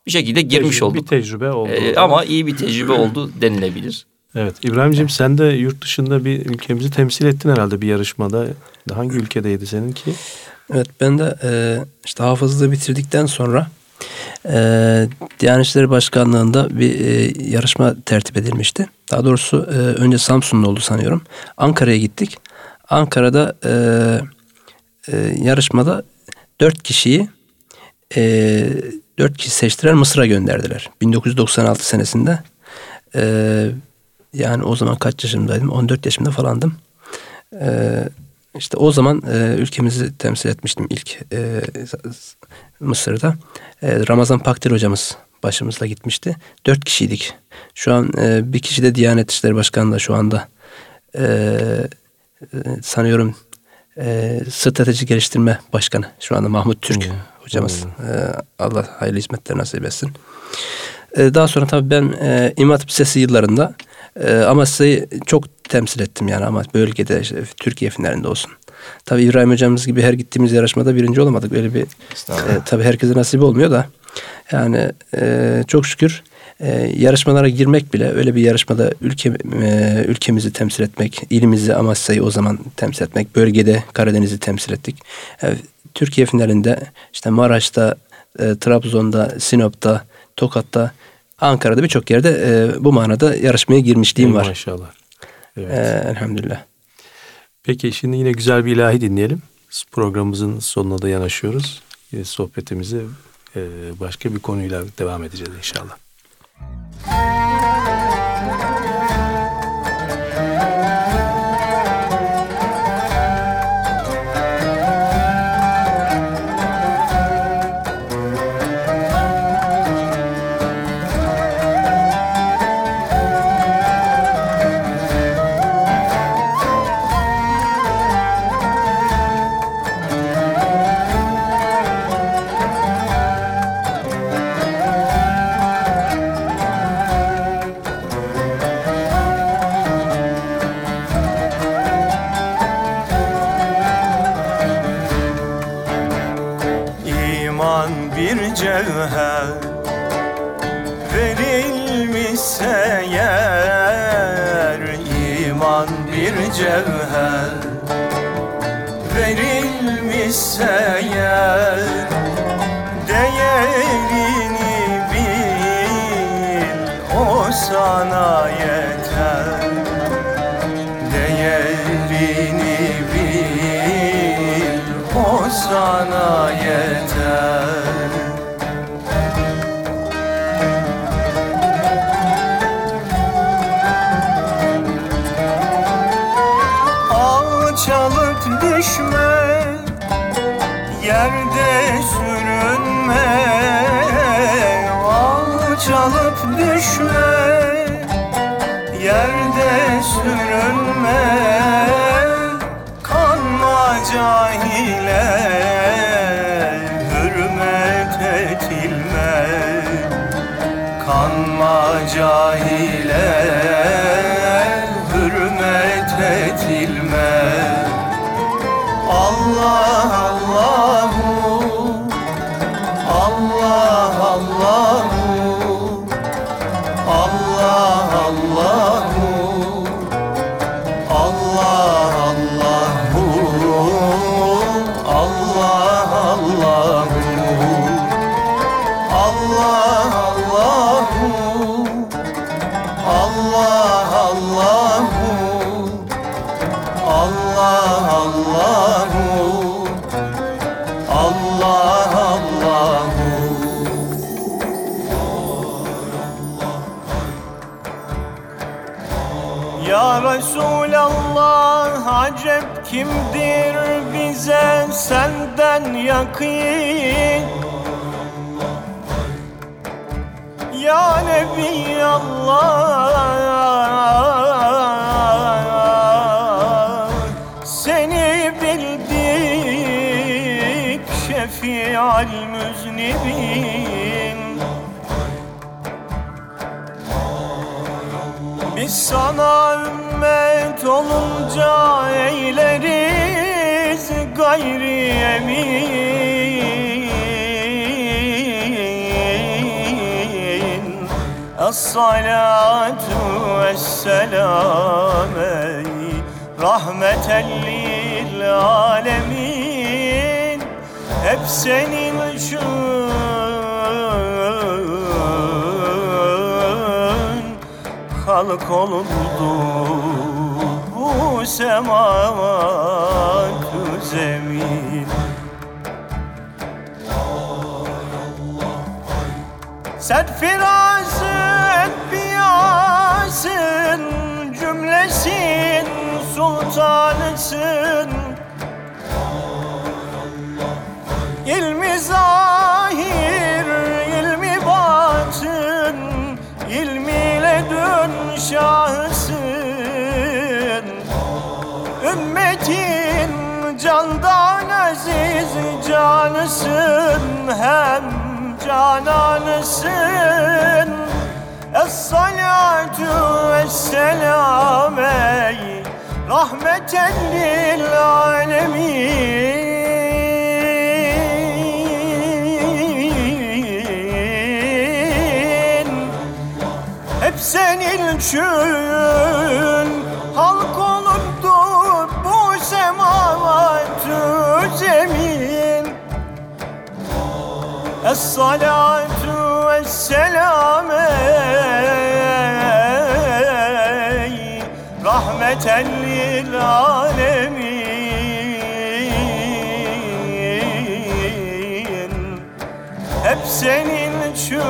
bir şekilde girmiş tecrübe, olduk. Bir tecrübe oldu. E, ama iyi bir tecrübe oldu denilebilir. Evet İbrahim'ciğim sen de yurt dışında bir ülkemizi temsil ettin herhalde bir yarışmada. Hangi ülkedeydi seninki? Evet ben de e, işte hafızlığı bitirdikten sonra e, Diyanet İşleri Başkanlığı'nda bir e, yarışma tertip edilmişti. Daha doğrusu e, önce Samsun'da oldu sanıyorum. Ankara'ya gittik. Ankara'da e, e, yarışmada dört kişiyi e, dört kişi seçtiler Mısır'a gönderdiler. 1996 senesinde. E, yani o zaman kaç yaşımdaydım? 14 yaşımda falandım. E, işte o zaman e, ülkemizi temsil etmiştim ilk e, Mısır'da. E, Ramazan Paktir hocamız başımızla gitmişti. Dört kişiydik. Şu an e, bir kişi de Diyanet İşleri Başkanı da şu anda e, e, sanıyorum e, strateji geliştirme başkanı şu anda Mahmut Türk hmm. hocamız. Hmm. E, Allah hayırlı hizmetler nasip etsin. E, daha sonra tabii ben e, İmam Hatip Lisesi yıllarında e, Amasya'yı çok temsil ettim yani ama bölgede işte, Türkiye finalinde olsun. Tabii İbrahim hocamız gibi her gittiğimiz yarışmada birinci olamadık. Öyle bir e, tabii herkese nasip olmuyor da yani e, çok şükür e, yarışmalara girmek bile öyle bir yarışmada ülke e, ülkemizi temsil etmek, ilimizi Amasya'yı o zaman temsil etmek, bölgede Karadeniz'i temsil ettik. E, Türkiye finalinde işte Maraş'ta, e, Trabzon'da, Sinop'ta, Tokat'ta, Ankara'da birçok yerde e, bu manada yarışmaya girmişliğim var. Maşallah. Evet. E, elhamdülillah. Peki şimdi yine güzel bir ilahi dinleyelim. Programımızın sonuna da yanaşıyoruz. Yine sohbetimizi e, başka bir konuyla devam edeceğiz inşallah. mücevher Verilmişse yer Değerini bil O sana yeter. Değerini bil O sana yeter. düşme Yerde sürünme. Kanma cahile Hürmet etilme Kanma cahile Hürmet etilme Allah kimdir bize senden yakın? Ya Nebi Allah Seni bildik şefial müznibin. Biz sana ümmet olunca eyleriz gayri emin. Es-salatu vesselam rahmeten lil alemin. Hep senin şu halk oldu semavatü zemin Sen firazı etbiyasın cümlesin sultanısın. İlmi zahir, ilmi batın, ilmiyle dön şahı aziz canısın hem cananısın. Es-salatu vesselam ey rahmeten lil alemin. Hep senin için Es-salatu vesselam ey rahmeten lil alemin. Hep senin için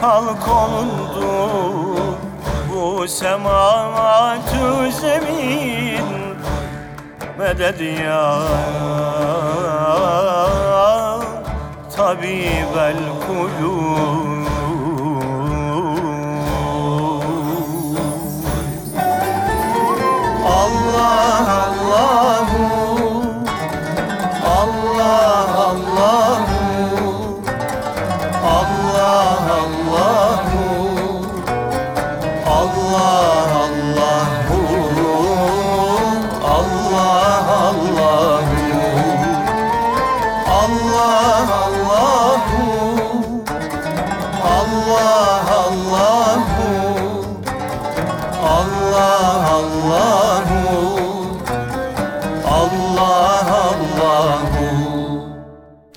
halk olundu bu semavatü zemin medet ya tabibel kulub Allah Allahu Allah Allah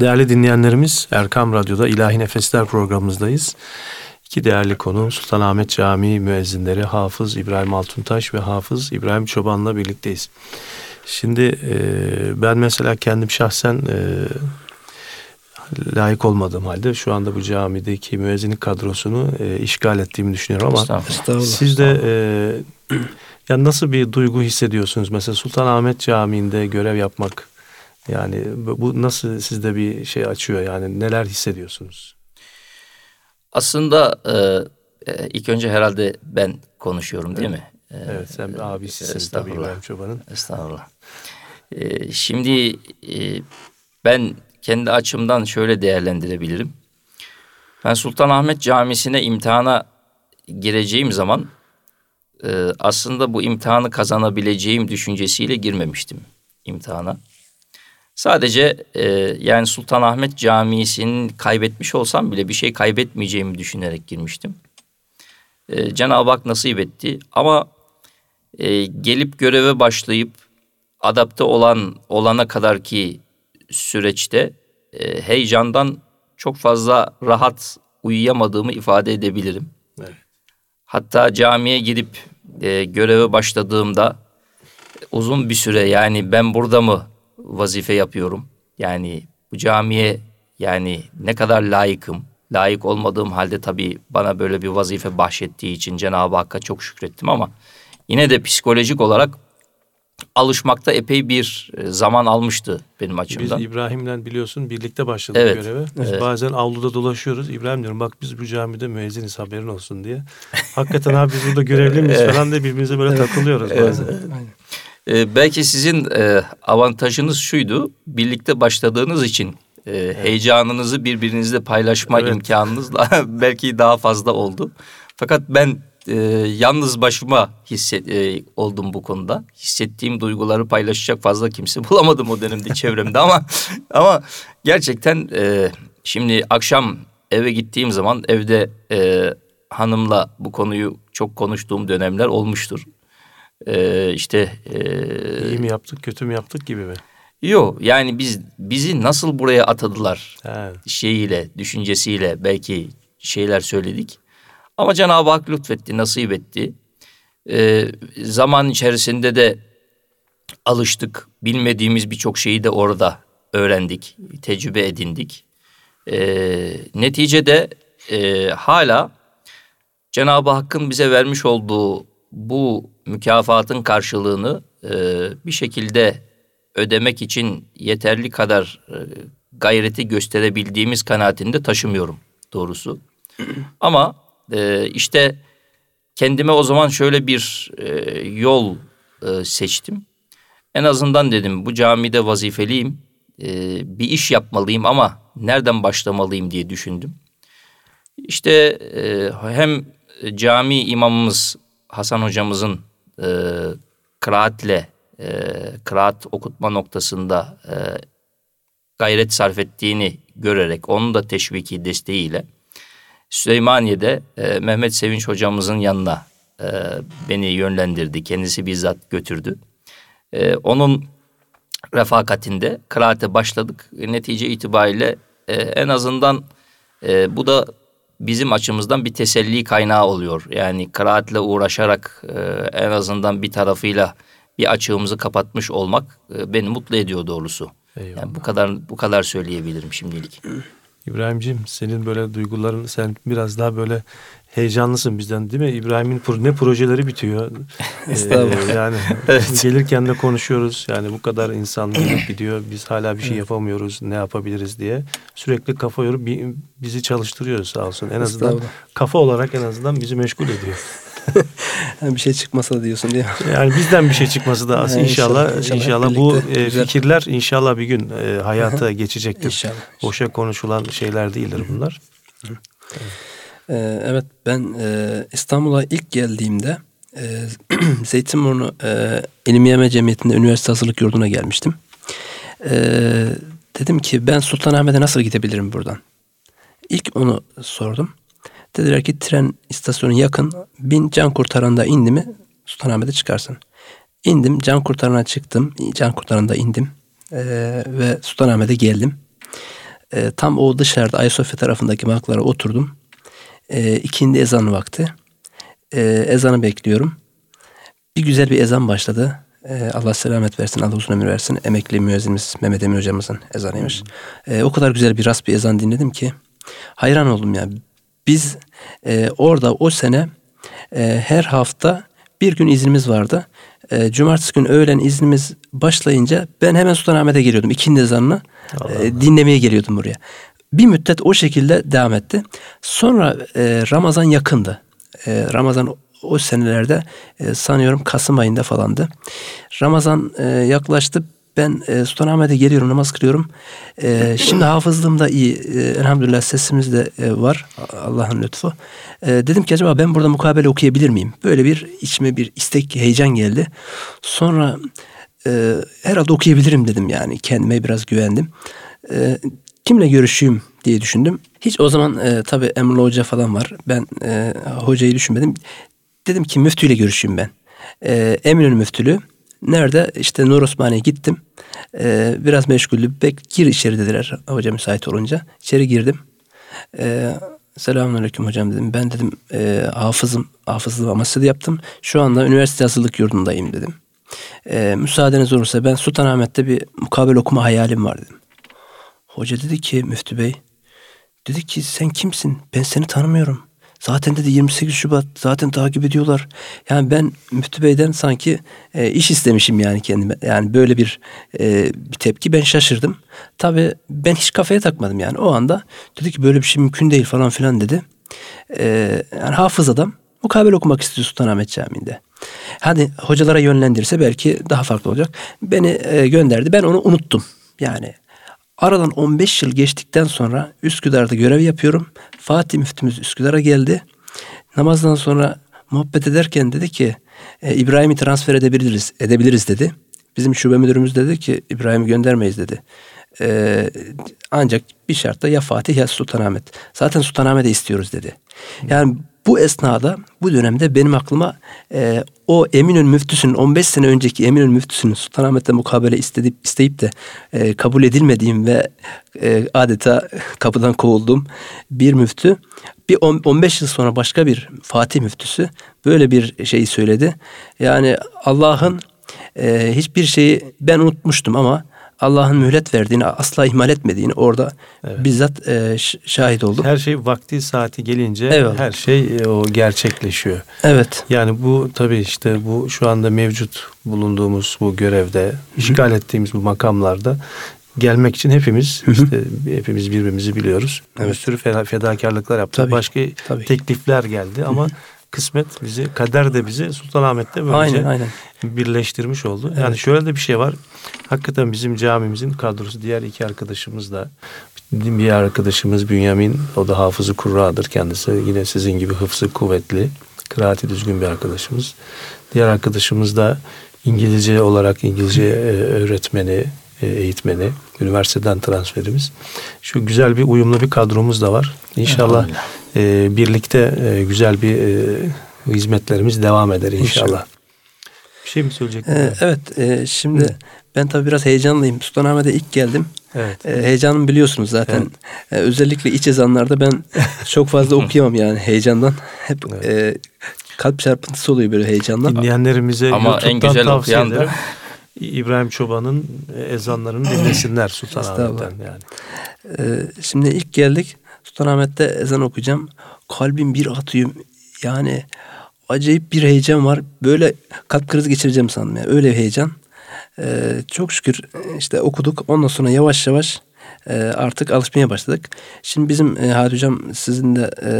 Değerli dinleyenlerimiz Erkam Radyo'da İlahi Nefesler programımızdayız. İki değerli konu Sultanahmet Camii müezzinleri Hafız İbrahim Altuntaş ve Hafız İbrahim Çoban'la birlikteyiz. Şimdi e, ben mesela kendim şahsen e, layık olmadığım halde şu anda bu camideki müezzinlik kadrosunu e, işgal ettiğimi düşünüyorum ama Estağfurullah. Estağfurullah. siz de e, ya nasıl bir duygu hissediyorsunuz? Mesela Sultanahmet Camii'nde görev yapmak yani bu nasıl sizde bir şey açıyor yani neler hissediyorsunuz? Aslında e, e, ilk önce herhalde ben konuşuyorum değil mi? E, Evet sen bir abisisin tabii. İbrahim Çoban'ın. Estağfurullah. E, şimdi e, ben kendi açımdan şöyle değerlendirebilirim. Ben Sultanahmet Camisi'ne imtihana gireceğim zaman e, aslında bu imtihanı kazanabileceğim düşüncesiyle girmemiştim imtihana. Sadece e, yani Sultanahmet Camisi'nin kaybetmiş olsam bile bir şey kaybetmeyeceğimi düşünerek girmiştim. E, Cenab-ı Hak nasip etti ama e, gelip göreve başlayıp adapte olan olana kadar ki süreçte e, heyecandan çok fazla rahat uyuyamadığımı ifade edebilirim. Evet. Hatta camiye gidip e, göreve başladığımda uzun bir süre yani ben burada mı vazife yapıyorum? Yani bu camiye yani ne kadar layıkım? Layık olmadığım halde tabii bana böyle bir vazife bahşettiği için Cenab-ı Hakk'a çok şükrettim ama yine de psikolojik olarak alışmakta epey bir e, zaman almıştı benim Biz açımdan. İbrahim'le biliyorsun birlikte başladık Evet, göreve. Biz evet. bazen avluda dolaşıyoruz. İbrahim diyorum bak biz bu camide müezziniz haberin olsun diye. Hakikaten abi biz burada görevli miyiz [LAUGHS] falan diye birbirimize böyle takılıyoruz bazen. Aynen. Ee, belki sizin e, avantajınız şuydu. Birlikte başladığınız için e, heyecanınızı birbirinizle paylaşma Evet. imkanınızla [LAUGHS] belki daha fazla oldu. Fakat ben e, yalnız başıma hisset e, oldum bu konuda. Hissettiğim duyguları paylaşacak fazla kimse [LAUGHS] bulamadım o dönemde çevremde ama [LAUGHS] ama gerçekten e, şimdi akşam eve gittiğim zaman evde e, hanımla bu konuyu çok konuştuğum dönemler olmuştur. E, işte e, İyi mi yaptık kötü mü yaptık gibi mi? Yok yani biz bizi nasıl buraya atadılar He. şeyiyle, düşüncesiyle belki şeyler söyledik. Ama Cenab-ı Hak lütfetti, nasip etti. Ee, zaman içerisinde de alıştık. Bilmediğimiz birçok şeyi de orada öğrendik, tecrübe edindik. Ee, neticede e, hala Cenab-ı Hakk'ın bize vermiş olduğu bu mükafatın karşılığını e, bir şekilde ödemek için yeterli kadar e, gayreti gösterebildiğimiz kanaatinde taşımıyorum doğrusu. [CLEARS THROAT] Ama e, işte kendime o zaman şöyle bir e, yol e, seçtim. En azından dedim bu camide vazifeliyim. E, bir iş yapmalıyım ama nereden başlamalıyım diye düşündüm. İşte e, hem cami imamımız Hasan hocamızın e, kıraatle, e, kıraat okutma noktasında e, gayret sarf ettiğini görerek onun da teşviki desteğiyle Süleymaniye'de e, Mehmet Sevinç hocamızın yanına e, beni yönlendirdi. Kendisi bizzat götürdü. E, onun refakatinde kıraate başladık. Netice itibariyle e, en azından e, bu da bizim açımızdan bir teselli kaynağı oluyor. Yani kıraatle uğraşarak e, en azından bir tarafıyla bir açığımızı kapatmış olmak e, beni mutlu ediyor doğrusu. Yani bu kadar bu kadar söyleyebilirim şimdilik. İbrahimciğim senin böyle duyguların sen biraz daha böyle heyecanlısın bizden değil mi? İbrahim'in ne projeleri bitiyor. [LAUGHS] Estağfurullah. Ee, yani [LAUGHS] Evet. gelirken de konuşuyoruz. Yani bu kadar insan [CLEARS THROAT] gelip gidiyor. Biz hala bir şey yapamıyoruz. Ne yapabiliriz diye. Sürekli kafa yorup bi- bizi çalıştırıyor sağ olsun. En azından kafa olarak en azından bizi meşgul ediyor. [LAUGHS] Yani bir şey çıkmasa da diyorsun diye. Yani bizden bir şey çıkması da aslında Ha, inşallah inşallah, inşallah, bu e, fikirler inşallah bir gün e, hayata geçecektir. İnşallah. Boşa konuşulan şeyler değildir bunlar. Ee, evet ben e, İstanbul'a ilk geldiğimde e, [CLEARS THROAT] Zeytinburnu e, İlim Yeme Cemiyeti'nde üniversite hazırlık yurduna gelmiştim. E, dedim ki ben Sultanahmet'e nasıl gidebilirim buradan? İlk onu sordum. Dediler ki tren istasyonu yakın. Bin can kurtaranda indi mi Sultanahmet'e çıkarsın. İndim can kurtarana çıktım. Can kurtaranda indim. E, ve Sultanahmet'e geldim. E, tam o dışarıda Ayasofya tarafındaki maklara oturdum. E, ikindi ezan vakti. E, ezanı bekliyorum. Bir güzel bir ezan başladı. E, Allah selamet versin, Allah uzun ömür versin. Emekli müezzinimiz Mehmet Emin hocamızın ezanıymış. E, o kadar güzel bir ras bir ezan dinledim ki hayran oldum ya. Biz e, orada o sene e, her hafta bir gün iznimiz vardı. E, cumartesi gün öğlen iznimiz başlayınca ben hemen Sultanahmet'e geliyordum. İkindi ezanını e, dinlemeye geliyordum buraya. Bir müddet o şekilde devam etti. Sonra e, Ramazan yakındı. E, Ramazan o senelerde e, sanıyorum Kasım ayında falandı. Ramazan e, yaklaştı. Ben e, Sultanahmet'e geliyorum, namaz kılıyorum. E, şimdi hafızlığım da iyi. E, elhamdülillah sesimiz de e, var. Allah'ın lütfu. E, dedim ki acaba ben burada mukabele okuyabilir miyim? Böyle bir içime bir istek, heyecan geldi. Sonra e, herhalde okuyabilirim dedim yani. Kendime biraz güvendim. E, kimle görüşeyim diye düşündüm. Hiç o zaman e, tabii Emre Hoca falan var. Ben e, hocayı düşünmedim. Dedim ki müftüyle görüşeyim ben. E, Eminönü müftülüğü. Nerede? İşte Nur Osmani'ye gittim. E, biraz meşguldü. Bek gir içeri dediler hoca müsait olunca. İçeri girdim. E, Selamünaleyküm hocam dedim. Ben dedim e, hafızım, hafızlığı Amasya'da yaptım. Şu anda üniversite hazırlık yurdundayım dedim. E, müsaadeniz olursa ben Sultanahmet'te bir mukabele okuma hayalim var dedim. Hoca dedi ki Müftü Bey, dedi ki sen kimsin? Ben seni tanımıyorum. Zaten dedi 28 Şubat zaten takip ediyorlar. Yani ben Müftü Bey'den sanki e, iş istemişim yani kendime. Yani böyle bir e, bir tepki ben şaşırdım. Tabii ben hiç kafaya takmadım yani. O anda dedi ki böyle bir şey mümkün değil falan filan dedi. E, yani hafız adam mukabele okumak istiyor Sultanahmet Camii'nde. Hadi hocalara yönlendirirse belki daha farklı olacak. Beni e, gönderdi. Ben onu unuttum. Yani Aradan 15 yıl geçtikten sonra Üsküdar'da görev yapıyorum. Fatih müftümüz Üsküdar'a geldi. Namazdan sonra muhabbet ederken dedi ki e, İbrahim'i transfer edebiliriz, edebiliriz dedi. Bizim şube müdürümüz dedi ki İbrahim'i göndermeyiz dedi. E, ancak bir şartla ya Fatih ya Sultanahmet. Zaten Sultanahmet'e istiyoruz dedi. Yani bu esnada bu dönemde benim aklıma e, o Eminönü müftüsünün 15 sene önceki Eminönü müftüsünün Sultanahmet'te mukabele isteyip, isteyip de e, kabul edilmediğim ve e, adeta kapıdan kovulduğum bir müftü bir on- 15 yıl sonra başka bir Fatih müftüsü böyle bir şeyi söyledi. Yani Allah'ın e, hiçbir şeyi ben unutmuştum ama Allah'ın mühlet verdiğini asla ihmal etmediğini orada bizzat e, şahit oldum. Her şey vakti saati gelince Eyvallah. her şey e, o gerçekleşiyor. Evet. Yani bu tabii işte bu şu anda mevcut bulunduğumuz bu görevde, işgal ettiğimiz bu makamlarda gelmek için hepimiz işte hepimiz birbirimizi biliyoruz. Bir Evet. sürü feda- fedakarlıklar yaptık. Tabii, Başka tabii. teklifler geldi ama kısmet bizi, kader de bizi Sultanahmet'te böylece Aynen aynen. birleştirmiş oldu. Yani Evet. şöyle de bir şey var. Hakikaten bizim camimizin kadrosu diğer iki arkadaşımız da bir arkadaşımız Bünyamin o da hafızı kurradır kendisi. Yine sizin gibi hıfzı kuvvetli, kıraati düzgün bir arkadaşımız. Diğer arkadaşımız da İngilizce olarak İngilizce e, öğretmeni, eğitmeni, üniversiteden transferimiz. Şu güzel bir uyumlu bir kadromuz da var. İnşallah e, birlikte e, güzel bir e, hizmetlerimiz devam eder inşallah. İnşallah. Bir şey mi söyleyecektin? Ee, evet e, şimdi ben tabii biraz heyecanlıyım. Sultanahmet'e ilk geldim. Evet. E, heyecanımı biliyorsunuz zaten. E, özellikle iç ezanlarda ben [LAUGHS] çok fazla okuyamam yani heyecandan. Hep e, kalp çarpıntısı oluyor böyle heyecandan. Dinleyenlerimize Ama en güzel tavsiye okuyan da- ederim. [LAUGHS] İbrahim Çoban'ın ezanlarını dinlesinler Sultanahmet'ten yani. Ee, şimdi ilk geldik. Sultanahmet'te ezan okuyacağım. Kalbim bir atıyor. Yani acayip bir heyecan var. Böyle kalp krizi geçireceğim sandım. Yani. Öyle bir heyecan. Ee, çok şükür işte okuduk. Ondan sonra yavaş yavaş e, artık alışmaya başladık. Şimdi bizim e, Hadi Hocam sizin de e,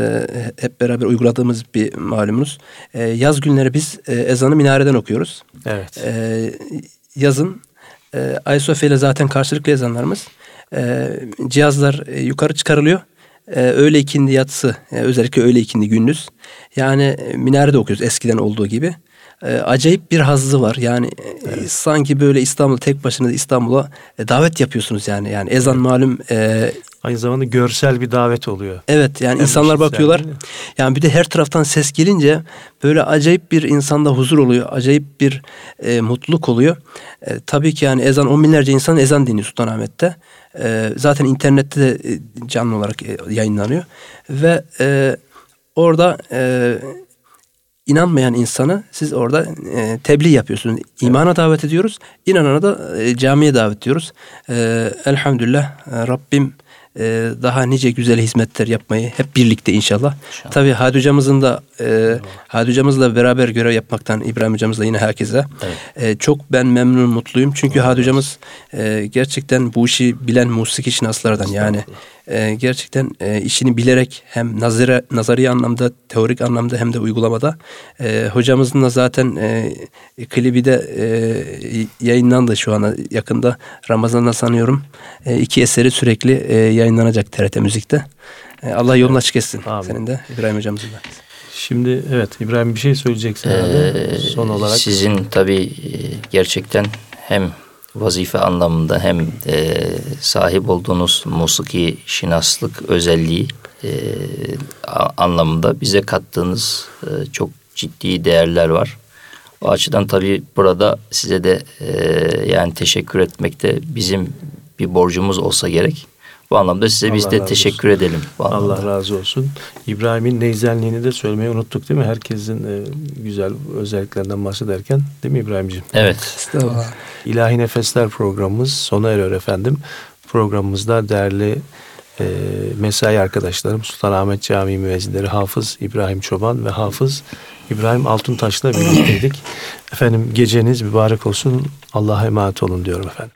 hep beraber uyguladığımız bir malumunuz. E, yaz günleri biz e, ezanı minareden okuyoruz. Evet. Ee, yazın e, Ayasofya ile zaten karşılıklı yazanlarımız. E, cihazlar e, yukarı çıkarılıyor. E, öğle ikindi yatsı e, özellikle öğle ikindi gündüz. Yani e, minarede okuyoruz eskiden olduğu gibi. E, acayip bir hazzı var. Yani e, sanki böyle İstanbul tek başına İstanbul'a e, davet yapıyorsunuz yani. Yani ezan malum e, Aynı zamanda görsel bir davet oluyor. Evet yani Hem insanlar işitsel bakıyorlar. Yani bir de her taraftan ses gelince böyle acayip bir insanda huzur oluyor. Acayip bir e, mutluluk oluyor. E, tabii ki yani ezan on binlerce insan ezan dinliyor Sultanahmet'te. E, zaten internette de e, canlı olarak e, yayınlanıyor. Ve e, orada e, inanmayan insanı siz orada e, tebliğ yapıyorsunuz. İmana davet ediyoruz. İnanana da e, camiye davet ediyoruz. E, elhamdülillah e, Rabbim e, daha nice güzel hizmetler yapmayı hep birlikte inşallah. Tabii Hadi hocamızın da e, Hadi hocamızla beraber görev yapmaktan İbrahim hocamızla yine herkese. E, çok ben memnun mutluyum. Çünkü Hadi hocamız e, gerçekten bu işi bilen musiki şinaslardan yani e, gerçekten e, işini bilerek hem nazara, nazari anlamda, teorik anlamda hem de uygulamada. E, hocamızın da zaten e, klibi de e, yayınlandı şu ana yakında. Ramazan'da sanıyorum. E, iki eseri sürekli e, yayınlanacak TRT Müzik'te. E, Allah yolunu açık etsin. Amin. Senin de İbrahim hocamızın da. Şimdi evet İbrahim bir şey söyleyeceksin herhalde. Ee, Son olarak. Sizin tabii e, gerçekten hem vazife anlamında hem e, sahip olduğunuz musiki şinaslık özelliği e, anlamında bize kattığınız e, çok ciddi değerler var. O açıdan tabii burada size de e, yani teşekkür etmekte bizim bir borcumuz olsa gerek. Bu anlamda size biz Allah de razı teşekkür edelim. Bu anlamda. Allah razı olsun. İbrahim'in neyzenliğini de söylemeyi unuttuk değil mi? Herkesin e, güzel özelliklerinden bahsederken değil mi İbrahim'ciğim? Evet. Estağfurullah. İlahi Nefesler programımız sona eriyor efendim. Programımızda değerli e, mesai arkadaşlarım Sultanahmet Camii müezzinleri Hafız İbrahim Çoban ve Hafız İbrahim Altuntaş'la birlikteydik. Efendim geceniz mübarek olsun. Allah'a emanet olun diyorum efendim.